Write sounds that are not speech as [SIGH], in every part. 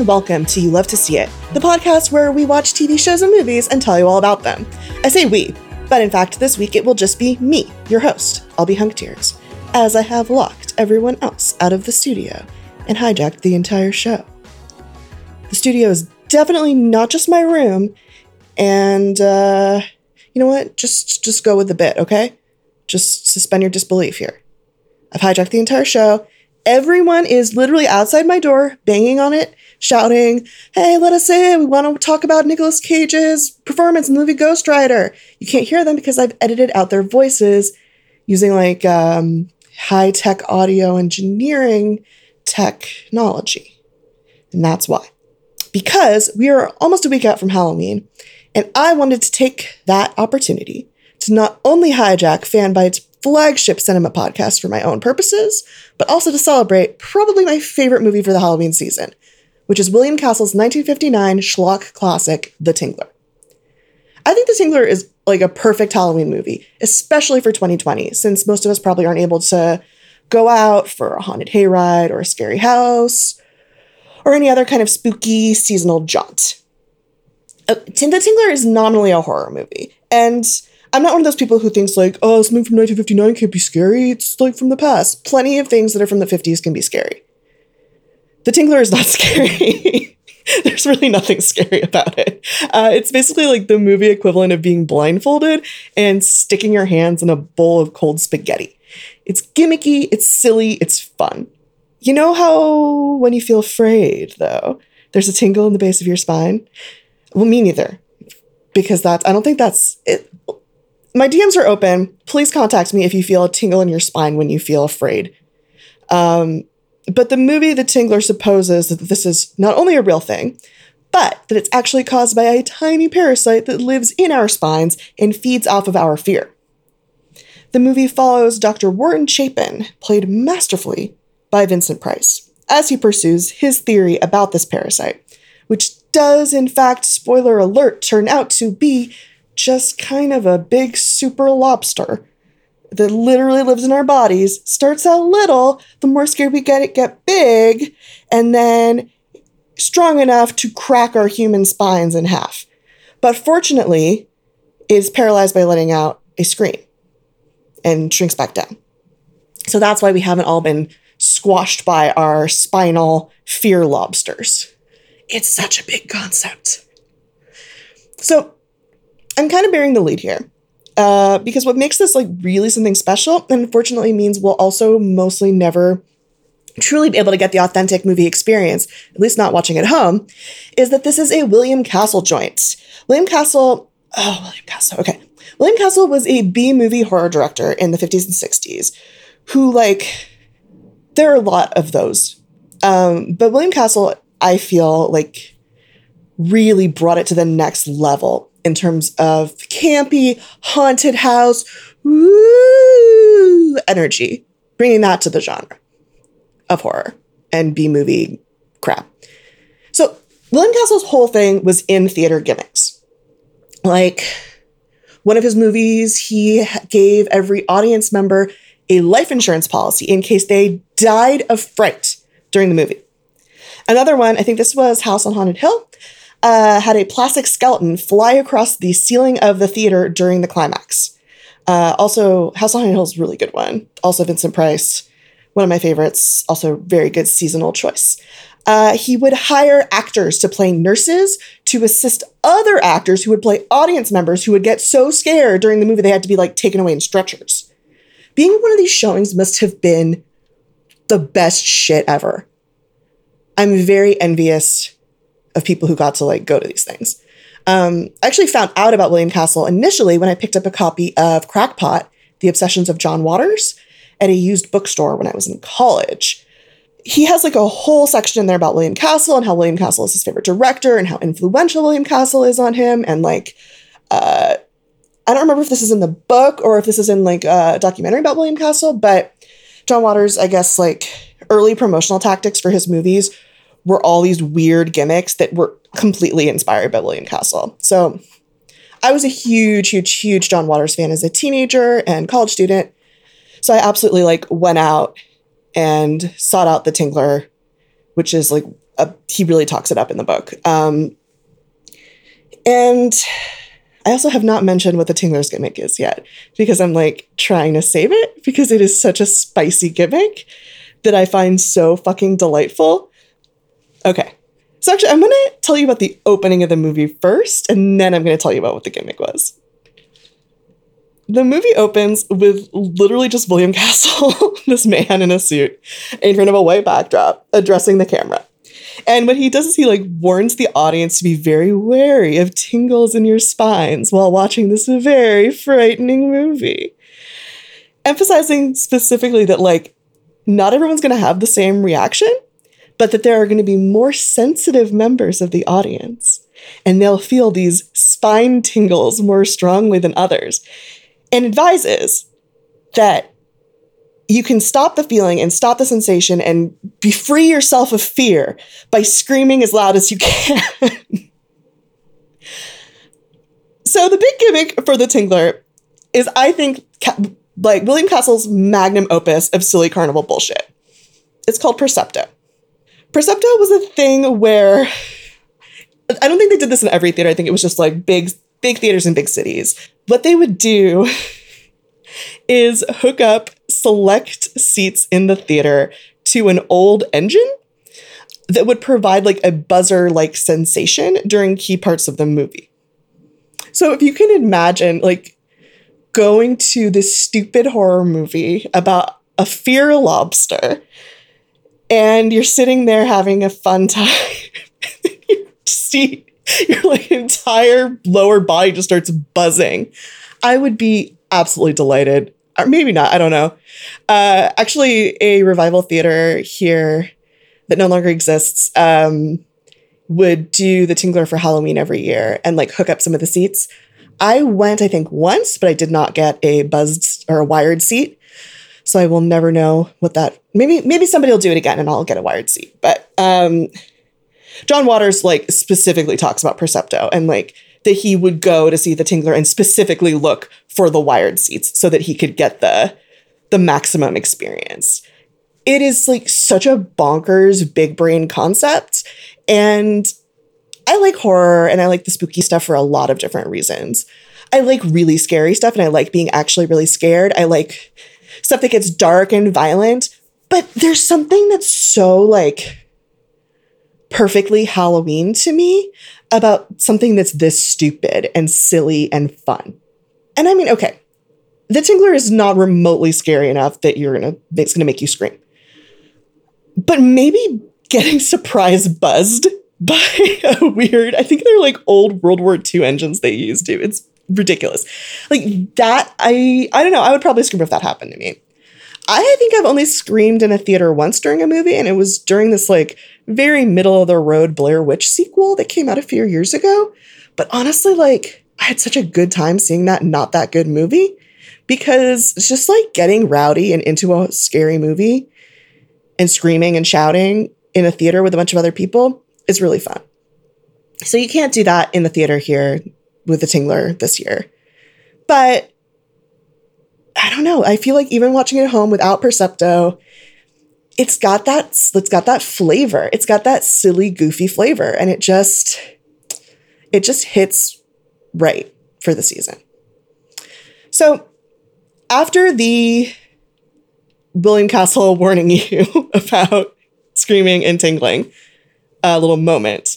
and welcome to You Love to See It, the podcast where we watch TV shows and movies and tell you all about them. I say we, but in fact, this week it will just be me, your host. LB Hunk Tears, as I have locked everyone else out of the studio and hijacked the entire show. The studio is definitely not just my room, and uh, you know what? Just just go with the bit, okay? Just suspend your disbelief here. I've hijacked the entire show. Everyone is literally outside my door, banging on it, shouting, Hey, let us in. We want to talk about Nicolas Cage's performance in the movie Ghost Rider. You can't hear them because I've edited out their voices using like um, high tech audio engineering technology. And that's why. Because we are almost a week out from Halloween, and I wanted to take that opportunity to not only hijack Fanbyte's flagship cinema podcast for my own purposes, but also to celebrate probably my favorite movie for the Halloween season, which is William Castle's 1959 schlock classic, The Tingler. I think The Tingler is like a perfect Halloween movie, especially for 2020, since most of us probably aren't able to go out for a haunted hayride or a scary house or any other kind of spooky seasonal jaunt. Uh, the Tingler is nominally a horror movie, and I'm not one of those people who thinks like, oh, something from 1959 can't be scary. It's like from the past. Plenty of things that are from the 50s can be scary. The Tingler is not [LAUGHS] scary. There's really nothing scary about it. Uh, it's basically like the movie equivalent of being blindfolded and sticking your hands in a bowl of cold spaghetti. It's gimmicky, it's silly, it's fun. You know how when you feel afraid, though, there's a tingle in the base of your spine? Well, me neither. Because that's, I don't think that's it. My DMs are open. Please contact me if you feel a tingle in your spine when you feel afraid. Um, but the movie The Tingler supposes that this is not only a real thing, but that it's actually caused by a tiny parasite that lives in our spines and feeds off of our fear. The movie follows Dr. Warren Chapin, played masterfully by Vincent Price, as he pursues his theory about this parasite, which does, in fact, spoiler alert, turn out to be just kind of a big super lobster that literally lives in our bodies, starts out little, the more scared we get, it get big, and then strong enough to crack our human spines in half. But fortunately, is paralyzed by letting out a scream and shrinks back down. So that's why we haven't all been squashed by our spinal fear lobsters. It's such a big concept. So I'm kind of bearing the lead here. Uh, because what makes this like really something special, and unfortunately, means we'll also mostly never truly be able to get the authentic movie experience, at least not watching at home, is that this is a William Castle joint. William Castle, oh, William Castle, okay. William Castle was a B movie horror director in the 50s and 60s who, like, there are a lot of those. Um, but William Castle, I feel like, really brought it to the next level in terms of campy, haunted house, energy, bringing that to the genre of horror and B movie crap. So, William Castle's whole thing was in theater gimmicks. Like, one of his movies, he gave every audience member a life insurance policy in case they died of fright during the movie. Another one, I think this was House on Haunted Hill uh, had a plastic skeleton fly across the ceiling of the theater during the climax. Uh, also, House on Hill is really good one. Also, Vincent Price, one of my favorites. Also, very good seasonal choice. Uh, he would hire actors to play nurses to assist other actors who would play audience members who would get so scared during the movie they had to be like taken away in stretchers. Being one of these showings must have been the best shit ever. I'm very envious of people who got to like go to these things. Um, I actually found out about William Castle initially when I picked up a copy of Crackpot, The Obsessions of John Waters, at a used bookstore when I was in college. He has like a whole section in there about William Castle and how William Castle is his favorite director and how influential William Castle is on him. And like, uh, I don't remember if this is in the book or if this is in like a documentary about William Castle, but John Waters, I guess, like early promotional tactics for his movies were all these weird gimmicks that were completely inspired by William Castle. So I was a huge, huge, huge John Waters fan as a teenager and college student. So I absolutely like went out and sought out the Tingler, which is like uh, he really talks it up in the book. Um, and I also have not mentioned what the Tingler's gimmick is yet because I'm like trying to save it because it is such a spicy gimmick that I find so fucking delightful. Okay. So actually, I'm going to tell you about the opening of the movie first, and then I'm going to tell you about what the gimmick was. The movie opens with literally just William [LAUGHS] Castle, this man in a suit, in front of a white backdrop, addressing the camera. And what he does is he like warns the audience to be very wary of tingles in your spines while watching this very frightening movie. Emphasizing specifically that like not everyone's going to have the same reaction, but that there are going to be more sensitive members of the audience and they'll feel these spine tingles more strongly than others. And advises that you can stop the feeling and stop the sensation and be free yourself of fear by screaming as loud as you can. [LAUGHS] so the big gimmick for the Tingler is, I think, like William Castle's magnum opus of silly carnival bullshit. It's called Percepto. Percepto was a thing where I don't think they did this in every theater. I think it was just like big, big theaters in big cities. What they would do [LAUGHS] is hook up select seats in the theater to an old engine that would provide like a buzzer like sensation during key parts of the movie. So if you can imagine like going to this stupid horror movie about a fear lobster and you're sitting there having a fun time [LAUGHS] you see your like entire lower body just starts buzzing i would be absolutely delighted or maybe not. I don't know. Uh, actually, a revival theater here that no longer exists um, would do the Tingler for Halloween every year and like hook up some of the seats. I went, I think, once, but I did not get a buzzed or a wired seat. So I will never know what that. Maybe maybe somebody will do it again, and I'll get a wired seat. But um, John Waters like specifically talks about Percepto and like that he would go to see the Tingler and specifically look for the wired seats so that he could get the the maximum experience. It is like such a bonkers big brain concept and I like horror and I like the spooky stuff for a lot of different reasons. I like really scary stuff and I like being actually really scared. I like stuff that gets dark and violent, but there's something that's so like perfectly Halloween to me about something that's this stupid and silly and fun. And I mean, okay, the Tingler is not remotely scary enough that you're gonna it's gonna make you scream. But maybe getting [LAUGHS] surprise buzzed by [LAUGHS] a weird, I think they're like old World War II engines they used to. It's ridiculous. Like that, I I don't know, I would probably scream if that happened to me. I think I've only screamed in a theater once during a movie, and it was during this like very middle of the road Blair Witch sequel that came out a few years ago. But honestly, like, I had such a good time seeing that not that good movie because it's just like getting rowdy and into a scary movie and screaming and shouting in a theater with a bunch of other people is really fun. So you can't do that in the theater here with the Tingler this year. But I don't know. I feel like even watching it at home without Percepto, it's got that it's got that flavor. It's got that silly, goofy flavor, and it just it just hits right for the season. So after the William Castle [LAUGHS] warning you [LAUGHS] about screaming and tingling, a little moment.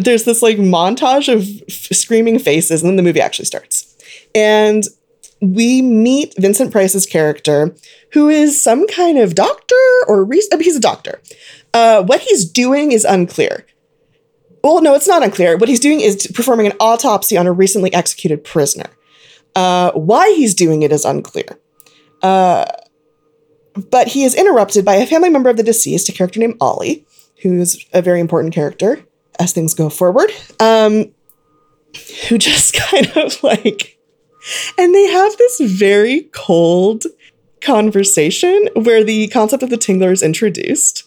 There's this like montage of f- screaming faces, and then the movie actually starts. And we meet Vincent Price's character, who is some kind of doctor or re- he's a doctor. Uh, what he's doing is unclear. Well, no, it's not unclear. What he's doing is performing an autopsy on a recently executed prisoner. Uh, why he's doing it is unclear. Uh, but he is interrupted by a family member of the deceased, a character named Ollie, who's a very important character as things go forward, um, who just [LAUGHS] kind of like and they have this very cold conversation where the concept of the tingler is introduced.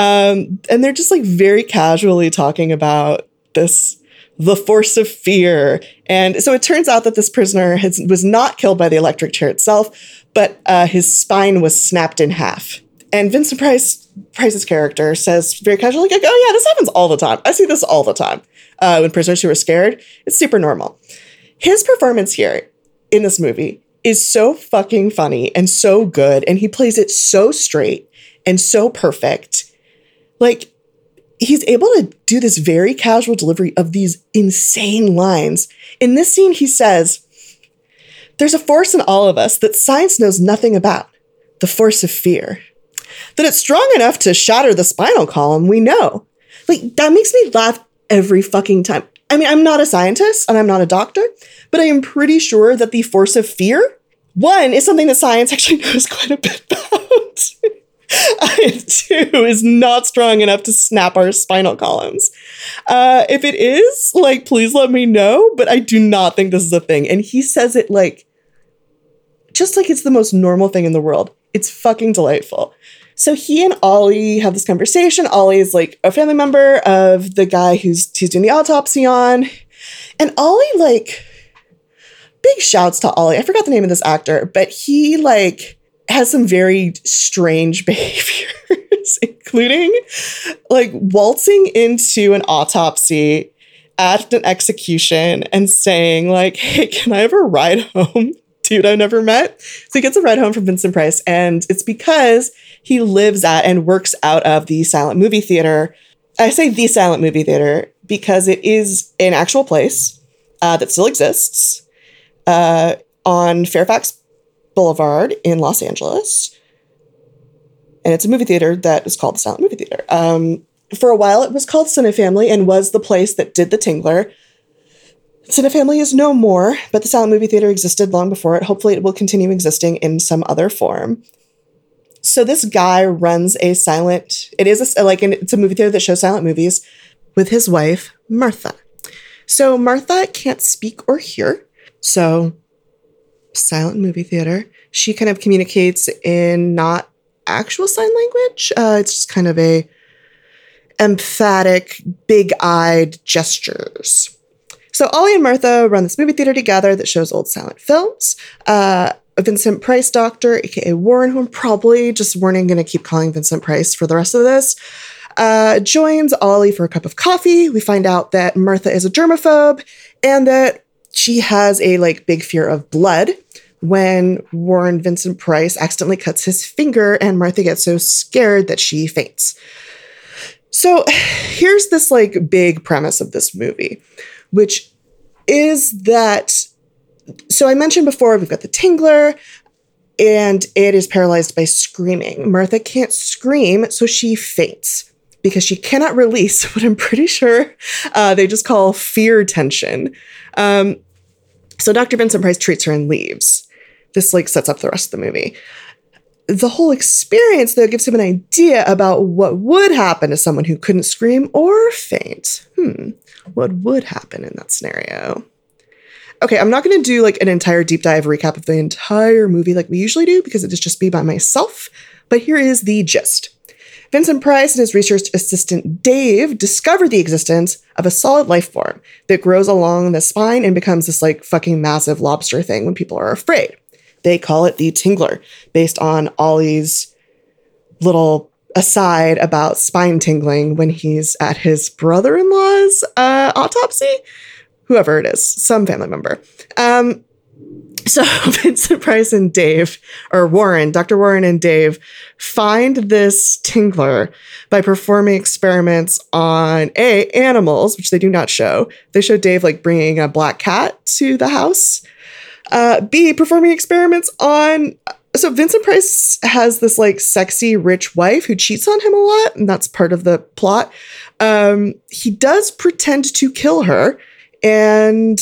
Um, and they're just like very casually talking about this the force of fear. And so it turns out that this prisoner has, was not killed by the electric chair itself, but uh, his spine was snapped in half And Vincent Price Price's character says very casually, like, "Oh yeah, this happens all the time. I see this all the time uh, when prisoners who are scared. It's super normal." His performance here in this movie is so fucking funny and so good, and he plays it so straight and so perfect. Like he's able to do this very casual delivery of these insane lines. In this scene, he says, There's a force in all of us that science knows nothing about the force of fear. That it's strong enough to shatter the spinal column, we know. Like, that makes me laugh every fucking time. I mean, I'm not a scientist and I'm not a doctor, but I am pretty sure that the force of fear, one, is something that science [LAUGHS] actually knows quite a bit about. [LAUGHS] and two is not strong enough to snap our spinal columns. Uh, if it is, like, please let me know. But I do not think this is a thing. And he says it like, just like it's the most normal thing in the world. It's fucking delightful. So he and Ollie have this conversation. Ollie is like a family member of the guy who's he's doing the autopsy on. And Ollie, like, big shouts to Ollie. I forgot the name of this actor, but he like has some very strange [LAUGHS] behaviors, including like waltzing into an autopsy at an execution and saying, like, hey, can I ever ride home? Dude, I've never met. So he gets a ride home from Vincent Price, and it's because he lives at and works out of the silent movie theater. I say the silent movie theater because it is an actual place uh, that still exists uh, on Fairfax Boulevard in Los Angeles. And it's a movie theater that is called the Silent Movie Theater. Um, for a while, it was called Cinefamily and was the place that did The Tingler. Cinefamily is no more, but the Silent Movie Theater existed long before it. Hopefully, it will continue existing in some other form. So this guy runs a silent. It is a, like an, it's a movie theater that shows silent movies with his wife Martha. So Martha can't speak or hear. So silent movie theater. She kind of communicates in not actual sign language. Uh, it's just kind of a emphatic, big-eyed gestures. So Ollie and Martha run this movie theater together that shows old silent films. Uh, Vincent Price doctor, aka Warren, who I'm probably just warning going to keep calling Vincent Price for the rest of this, uh, joins Ollie for a cup of coffee. We find out that Martha is a germaphobe and that she has a like big fear of blood when Warren Vincent Price accidentally cuts his finger and Martha gets so scared that she faints. So [SIGHS] here's this like big premise of this movie, which is that so I mentioned before we've got the Tingler and it is paralyzed by screaming. Martha can't scream, so she faints because she cannot release [LAUGHS] what I'm pretty sure uh, they just call fear tension. Um, so Dr. Vincent Price treats her and leaves. This like sets up the rest of the movie. The whole experience, though, gives him an idea about what would happen to someone who couldn't scream or faint. Hmm, what would happen in that scenario? Okay, I'm not going to do like an entire deep dive recap of the entire movie like we usually do because it is just be by myself, but here is the gist. Vincent Price and his research assistant Dave discover the existence of a solid life form that grows along the spine and becomes this like fucking massive lobster thing when people are afraid. They call it the Tingler, based on Ollie's little aside about spine tingling when he's at his brother in law's uh, autopsy. Whoever it is, some family member. Um, so [LAUGHS] Vincent Price and Dave, or Warren, Dr. Warren and Dave, find this tingler by performing experiments on A, animals, which they do not show. They show Dave like bringing a black cat to the house. Uh, B, performing experiments on. So Vincent Price has this like sexy rich wife who cheats on him a lot, and that's part of the plot. Um, he does pretend to kill her and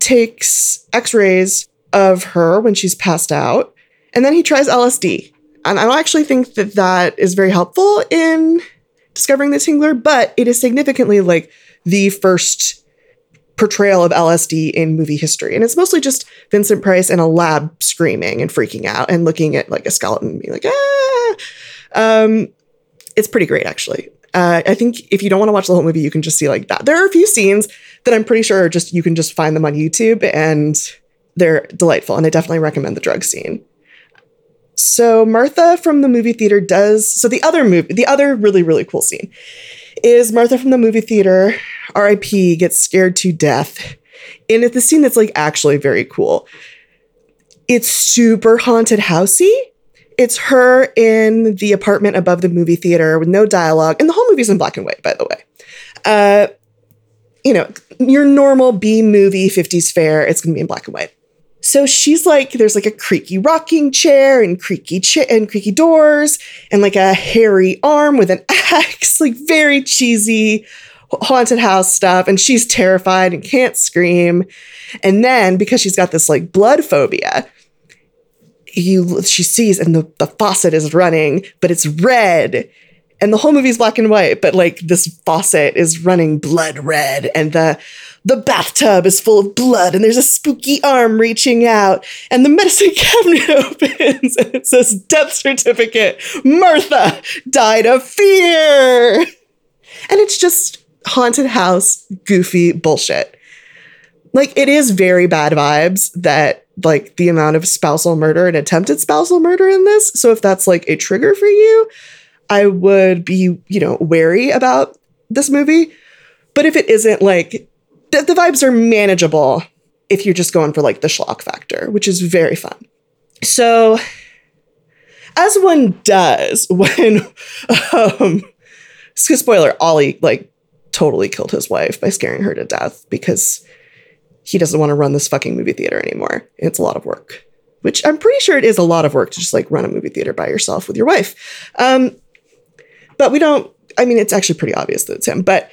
takes x-rays of her when she's passed out. And then he tries LSD. And I don't actually think that that is very helpful in discovering the tingler, but it is significantly like the first portrayal of LSD in movie history. And it's mostly just Vincent Price in a lab screaming and freaking out and looking at like a skeleton and being like, ah. Um, it's pretty great, actually. Uh, I think if you don't want to watch the whole movie, you can just see like that. There are a few scenes that I'm pretty sure are just you can just find them on YouTube and they're delightful, and I definitely recommend the drug scene. So Martha from the movie theater does so the other movie, the other really really cool scene is Martha from the movie theater, R.I.P. gets scared to death. And it's the scene that's like actually very cool. It's super haunted housey. It's her in the apartment above the movie theater with no dialogue, and the whole movie's in black and white, by the way. Uh, you know, your normal B movie 50s fare, it's gonna be in black and white. So she's like, there's like a creaky rocking chair and creaky cha- and creaky doors and like a hairy arm with an [LAUGHS] axe, like very cheesy haunted house stuff. And she's terrified and can't scream. And then because she's got this like blood phobia, you she sees and the, the faucet is running, but it's red and the whole movie's black and white, but like this faucet is running blood red, and the the bathtub is full of blood, and there's a spooky arm reaching out, and the medicine [LAUGHS] cabinet [LAUGHS] opens, and it says death certificate. Martha died of fear, and it's just haunted house goofy bullshit. Like it is very bad vibes that like the amount of spousal murder and attempted spousal murder in this. So if that's like a trigger for you, I would be, you know, wary about this movie. But if it isn't like the, the vibes are manageable if you're just going for like the schlock factor, which is very fun. So as one does [LAUGHS] when um spoiler, Ollie like totally killed his wife by scaring her to death because he doesn't want to run this fucking movie theater anymore. It's a lot of work. Which I'm pretty sure it is a lot of work to just like run a movie theater by yourself with your wife. Um, but we don't, I mean, it's actually pretty obvious that it's him. But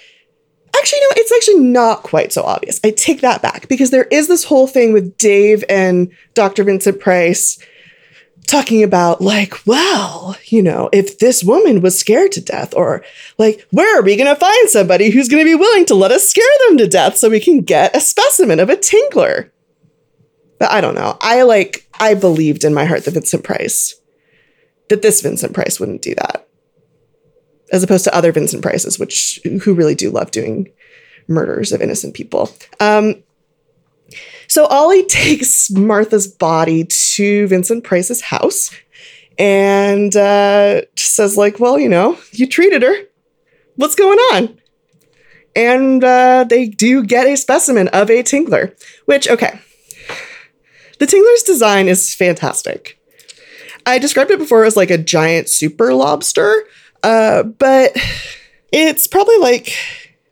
actually, no, it's actually not quite so obvious. I take that back because there is this whole thing with Dave and Dr. Vincent Price talking about, like, well, you know, if this woman was scared to death, or like, where are we going to find somebody who's going to be willing to let us scare them to death so we can get a specimen of a tingler But I don't know. I like, I believed in my heart that Vincent Price, that this Vincent Price wouldn't do that as opposed to other Vincent Prices, which who really do love doing murders of innocent people. Um, so Ollie [LAUGHS] takes Martha's body to Vincent Price's house and uh, says, like, well, you know, you treated her. What's going on? And uh, they do get a specimen of a tingler, which, okay. The tingler's design is fantastic. I described it before as like a giant super lobster, uh, but it's probably like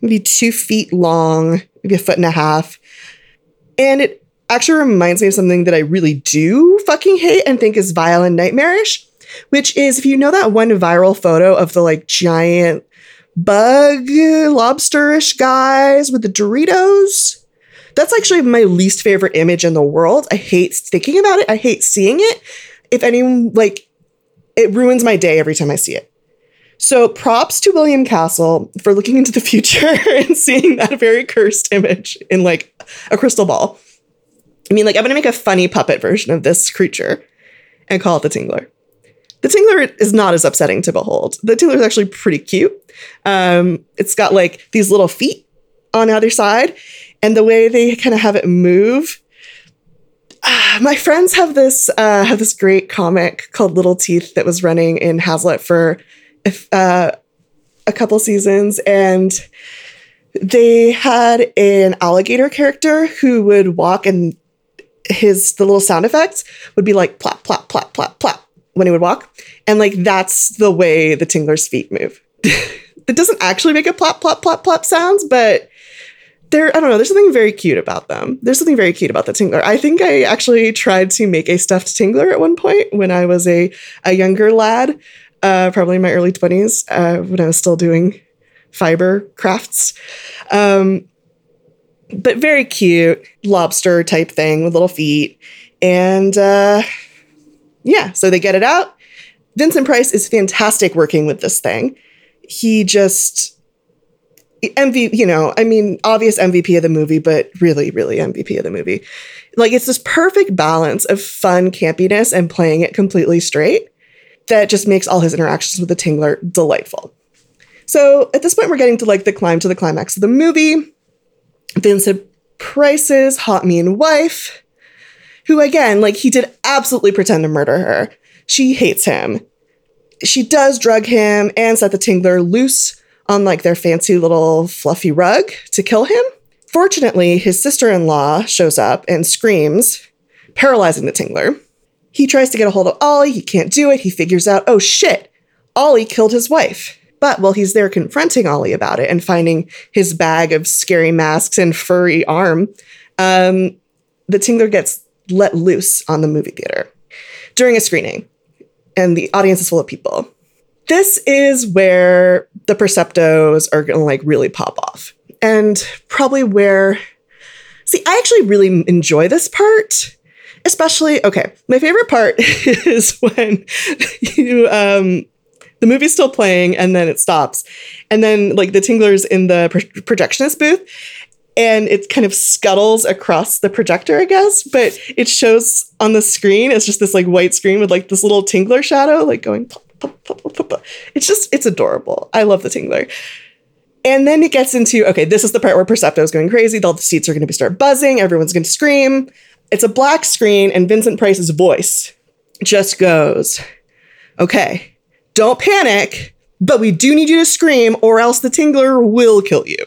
maybe two feet long, maybe a foot and a half. And it actually reminds me of something that I really do fucking hate and think is vile and nightmarish, which is if you know that one viral photo of the like giant bug lobsterish guys with the Doritos. That's actually my least favorite image in the world. I hate thinking about it. I hate seeing it. If anyone like it ruins my day every time I see it. So props to William Castle for looking into the future [LAUGHS] and seeing that very cursed image in like a crystal ball. I mean, like, I'm gonna make a funny puppet version of this creature and call it the Tingler. The Tingler is not as upsetting to behold. The Tingler is actually pretty cute. Um, it's got like these little feet on either side, and the way they kind of have it move. Uh, my friends have this uh, have this great comic called Little Teeth that was running in Hazlitt for uh, a couple seasons, and they had an alligator character who would walk and his the little sound effects would be like plop plop plop plop plop when he would walk. And like that's the way the tingler's feet move. [LAUGHS] It doesn't actually make a plop plop plop plop sounds but there i don't know there's something very cute about them. There's something very cute about the tingler. I think i actually tried to make a stuffed tingler at one point when i was a, a younger lad uh, probably in my early 20s uh, when I was still doing fiber crafts. Um, but very cute lobster type thing with little feet. And uh, yeah, so they get it out. Vincent Price is fantastic working with this thing. He just MVP, you know, I mean, obvious MVP of the movie, but really, really MVP of the movie. Like it's this perfect balance of fun campiness and playing it completely straight that just makes all his interactions with the Tingler delightful. So at this point, we're getting to like the climb to the climax of the movie. Vincent Price's hot mean wife, who again, like he did absolutely pretend to murder her. She hates him. She does drug him and set the Tingler loose on like their fancy little fluffy rug to kill him. Fortunately, his sister in law shows up and screams, paralyzing the Tingler. He tries to get a hold of Ollie. He can't do it. He figures out, oh shit, Ollie killed his wife. But while he's there confronting Ollie about it and finding his bag of scary masks and furry arm, um, the Tingler gets let loose on the movie theater during a screening, and the audience is full of people. This is where the Perceptos are gonna like really pop off, and probably where. See, I actually really enjoy this part especially okay my favorite part [LAUGHS] is when you um the movie's still playing and then it stops and then like the tingler's in the pro- projectionist booth and it kind of scuttles across the projector, I guess, but it shows on the screen. It's just this like white screen with like this little tingler shadow, like going. It's just it's adorable. I love the tingler. And then it gets into okay, this is the part where Percepto is going crazy. All the seats are going to start buzzing. Everyone's going to scream. It's a black screen, and Vincent Price's voice just goes, "Okay, don't panic, but we do need you to scream, or else the Tingler will kill you."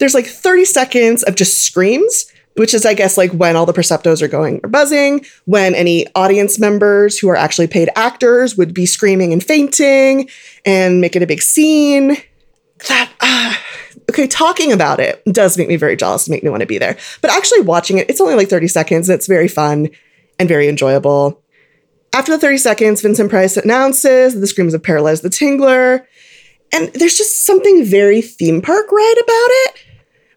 there's like 30 seconds of just screams, which is, I guess, like when all the Perceptos are going or buzzing, when any audience members who are actually paid actors would be screaming and fainting and making a big scene. That, uh, okay, talking about it does make me very jealous, make me want to be there. But actually watching it, it's only like 30 seconds. And it's very fun and very enjoyable. After the 30 seconds, Vincent Price announces the screams have paralyzed the Tingler. And there's just something very theme park right about it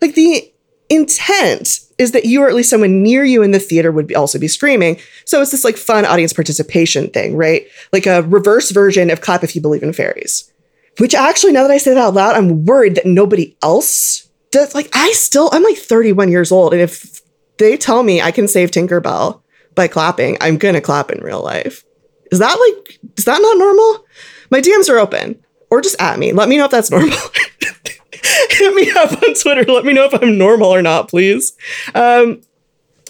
like the intent is that you or at least someone near you in the theater would be also be screaming. So it's this like fun audience participation thing, right? Like a reverse version of clap if you believe in fairies. Which actually, now that I say that out loud, I'm worried that nobody else does. Like I still, I'm like 31 years old, and if they tell me I can save Tinkerbell by clapping, I'm gonna clap in real life. Is that like, is that not normal? My DMs are open, or just at me. Let me know if that's [LAUGHS] normal. hit me up on Twitter. Let me know if I'm normal or not, please. Um,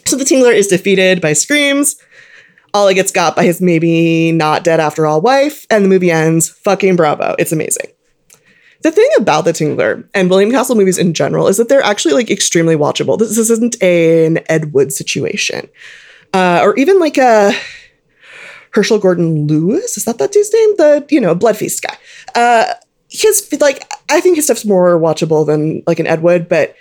so the Tingler is defeated by screams. Ollie gets got by his maybe not dead after all wife, and the movie ends. Fucking bravo. It's amazing. The thing about the Tingler and William Castle movies in general is that they're actually like extremely watchable. This, this isn't an Ed Wood situation. Uh, or even like a Herschell Gordon Lewis. Is that that dude's name? The, you know, Blood Feast guy. Uh, his like I think his stuff's more watchable than like an Ed Wood, but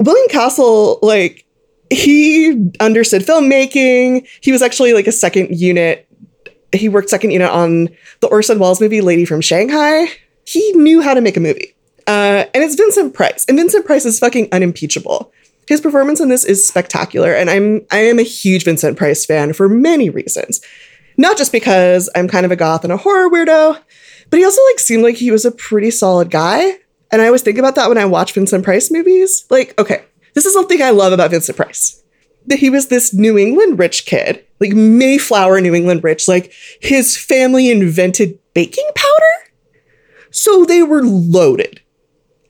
William Castle like he understood filmmaking. He was actually like a second unit. He worked second unit on the Orson Welles movie Lady from Shanghai. He knew how to make a movie. Uh, and it's Vincent Price. And Vincent Price is fucking unimpeachable. His performance in this is spectacular, and I'm I am a huge Vincent Price fan for many reasons. Not just because I'm kind of a goth and a horror weirdo, but he also like seemed like he was a pretty solid guy. And I always think about that when I watch Vincent Price movies. Like, okay, this is something I love about Vincent Price. That he was this New England rich kid, like Mayflower New England rich, like his family invented baking powder. So they were loaded.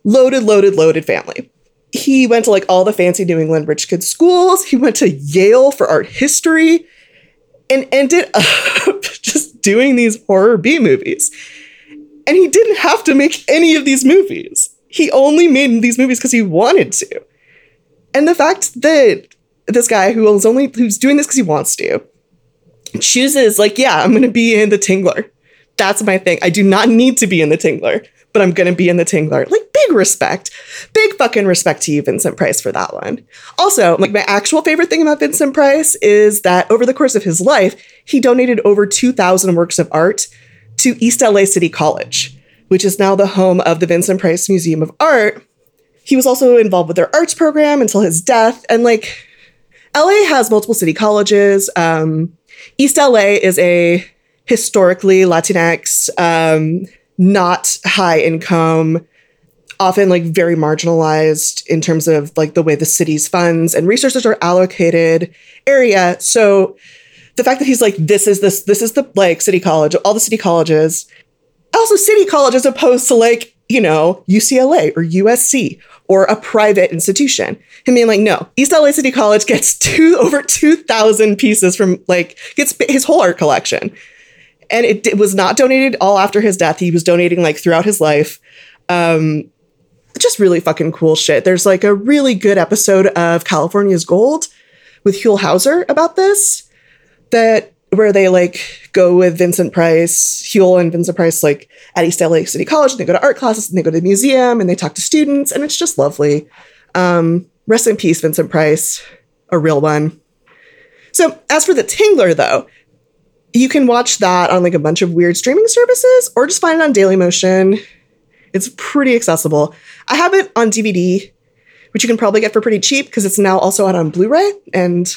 Loaded, loaded, loaded family. He went to like all the fancy New England rich kid schools. He went to Yale for art history and ended [LAUGHS] up just doing these horror B movies. And he didn't have to make any of these movies. He only made these movies because he wanted to. And the fact that this guy who is only who's doing this because he wants to chooses like, yeah, I'm gonna be in the Tingler. That's my thing. I do not need to be in the Tingler, but I'm gonna be in the Tingler. Like big respect. Big fucking respect to you, Vincent Price, for that one. Also, like my actual favorite thing about Vincent Price is that over the course of his life, he donated over 2,000 works of art to East LA City College, which is now the home of the Vincent Price Museum of Art. He was also involved with their arts program until his death. And like, LA has multiple city colleges. Um, East LA is a historically Latinx, um, not high income, often like very marginalized in terms of like the way the city's funds and resources are allocated area. So the fact that he's like, this is this, this is the like city college, all the city colleges, also city college as opposed to like you know, UCLA or USC or a private institution. Him being like, no, East LA City College gets [LAUGHS] two over 2,000 pieces from like, gets his whole art collection. And it, it, was not donated all after his death. He was donating like throughout his life. Um, just really fucking cool shit. There's like a really good episode of California's Gold with Huell Howser about this that where they like go with Vincent Price, Huell and Vincent Price, like at East LA City College, and they go to art classes and they go to the museum and they talk to students, and it's just lovely. Um, rest in peace, Vincent Price, a real one. So, as for the Tingler, though, you can watch that on like a bunch of weird streaming services or just find it on Dailymotion. It's pretty accessible. I have it on DVD, which you can probably get for pretty cheap because it's now also out on Blu ray. And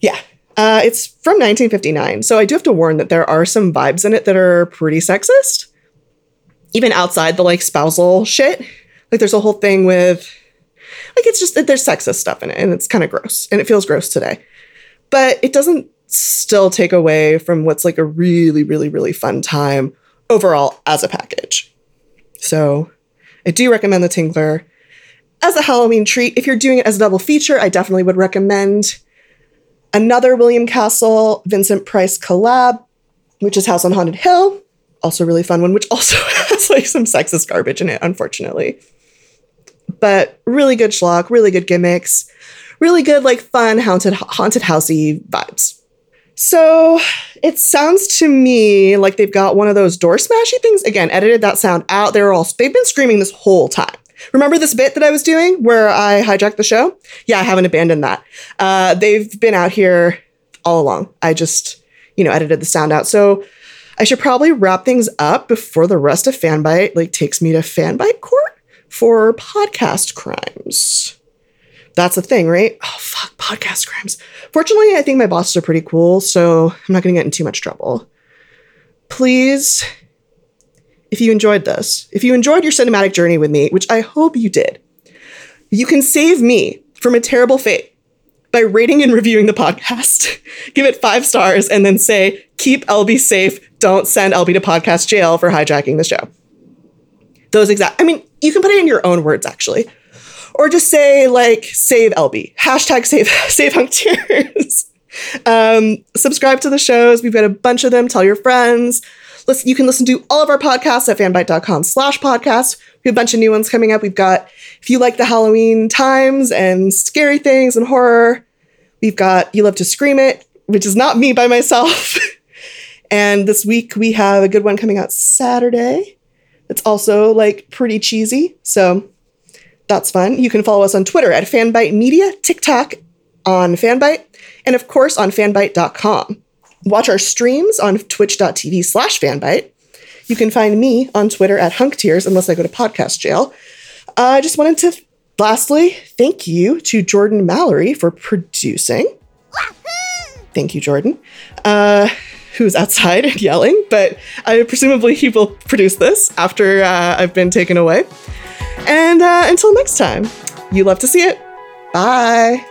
yeah, uh, it's from 1959, so I do have to warn that there are some vibes in it that are pretty sexist, even outside the like spousal shit. Like there's a whole thing with, like it's just that there's sexist stuff in it, and it's kind of gross, and it feels gross today. But it doesn't still take away from what's like a really, really, really fun time overall as a package. So I do recommend the Tingler as a Halloween treat. If you're doing it as a double feature, I definitely would recommend Another William Castle, Vincent Price collab, which is House on Haunted Hill. Also, really fun one, which also [LAUGHS] has like some sexist garbage in it, unfortunately. But really good schlock, really good gimmicks, really good, like fun, haunted, haunted housey vibes. So it sounds to me like they've got one of those door smashy things. Again, edited that sound out. They're all they've been screaming this whole time. Remember this bit that I was doing where I hijacked the show? Yeah, I haven't abandoned that. Uh, they've been out here all along. I just, you know, edited the sound out. So I should probably wrap things up before the rest of Fanbyte like takes me to Fanbyte court for podcast crimes. That's the thing, right? Oh fuck, podcast crimes. Fortunately, I think my bosses are pretty cool, so I'm not gonna get in too much trouble. Please if you enjoyed this, if you enjoyed your cinematic journey with me, which I hope you did, you can save me from a terrible fate by rating and reviewing the podcast. [LAUGHS] Give it five stars and then say, keep LB safe. Don't send LB to podcast jail for hijacking the show. Those exact, I mean, you can put it in your own words actually. Or just say like save LB. Hashtag save [LAUGHS] save hunk tears. [LAUGHS] um, subscribe to the shows. We've got a bunch of them. Tell your friends. Listen, you can listen to all of our podcasts at fanbyte.com slash podcast. We have a bunch of new ones coming up. We've got, if you like the Halloween times and scary things and horror, we've got You Love to Scream It, which is not me by myself. [LAUGHS] and this week we have a good one coming out Saturday. It's also like pretty cheesy. So that's fun. You can follow us on Twitter at Fanbyte Media, TikTok on fanbite, and of course on fanbyte.com. Watch our streams on twitch.tv slash fanbyte. You can find me on Twitter at hunktears unless I go to podcast jail. Uh, I just wanted to lastly thank you to Jordan Mallory for producing. Thank you, Jordan. Uh, who's outside and [LAUGHS] yelling, but I presumably he will produce this after uh, I've been taken away. And uh, until next time, you love to see it. Bye.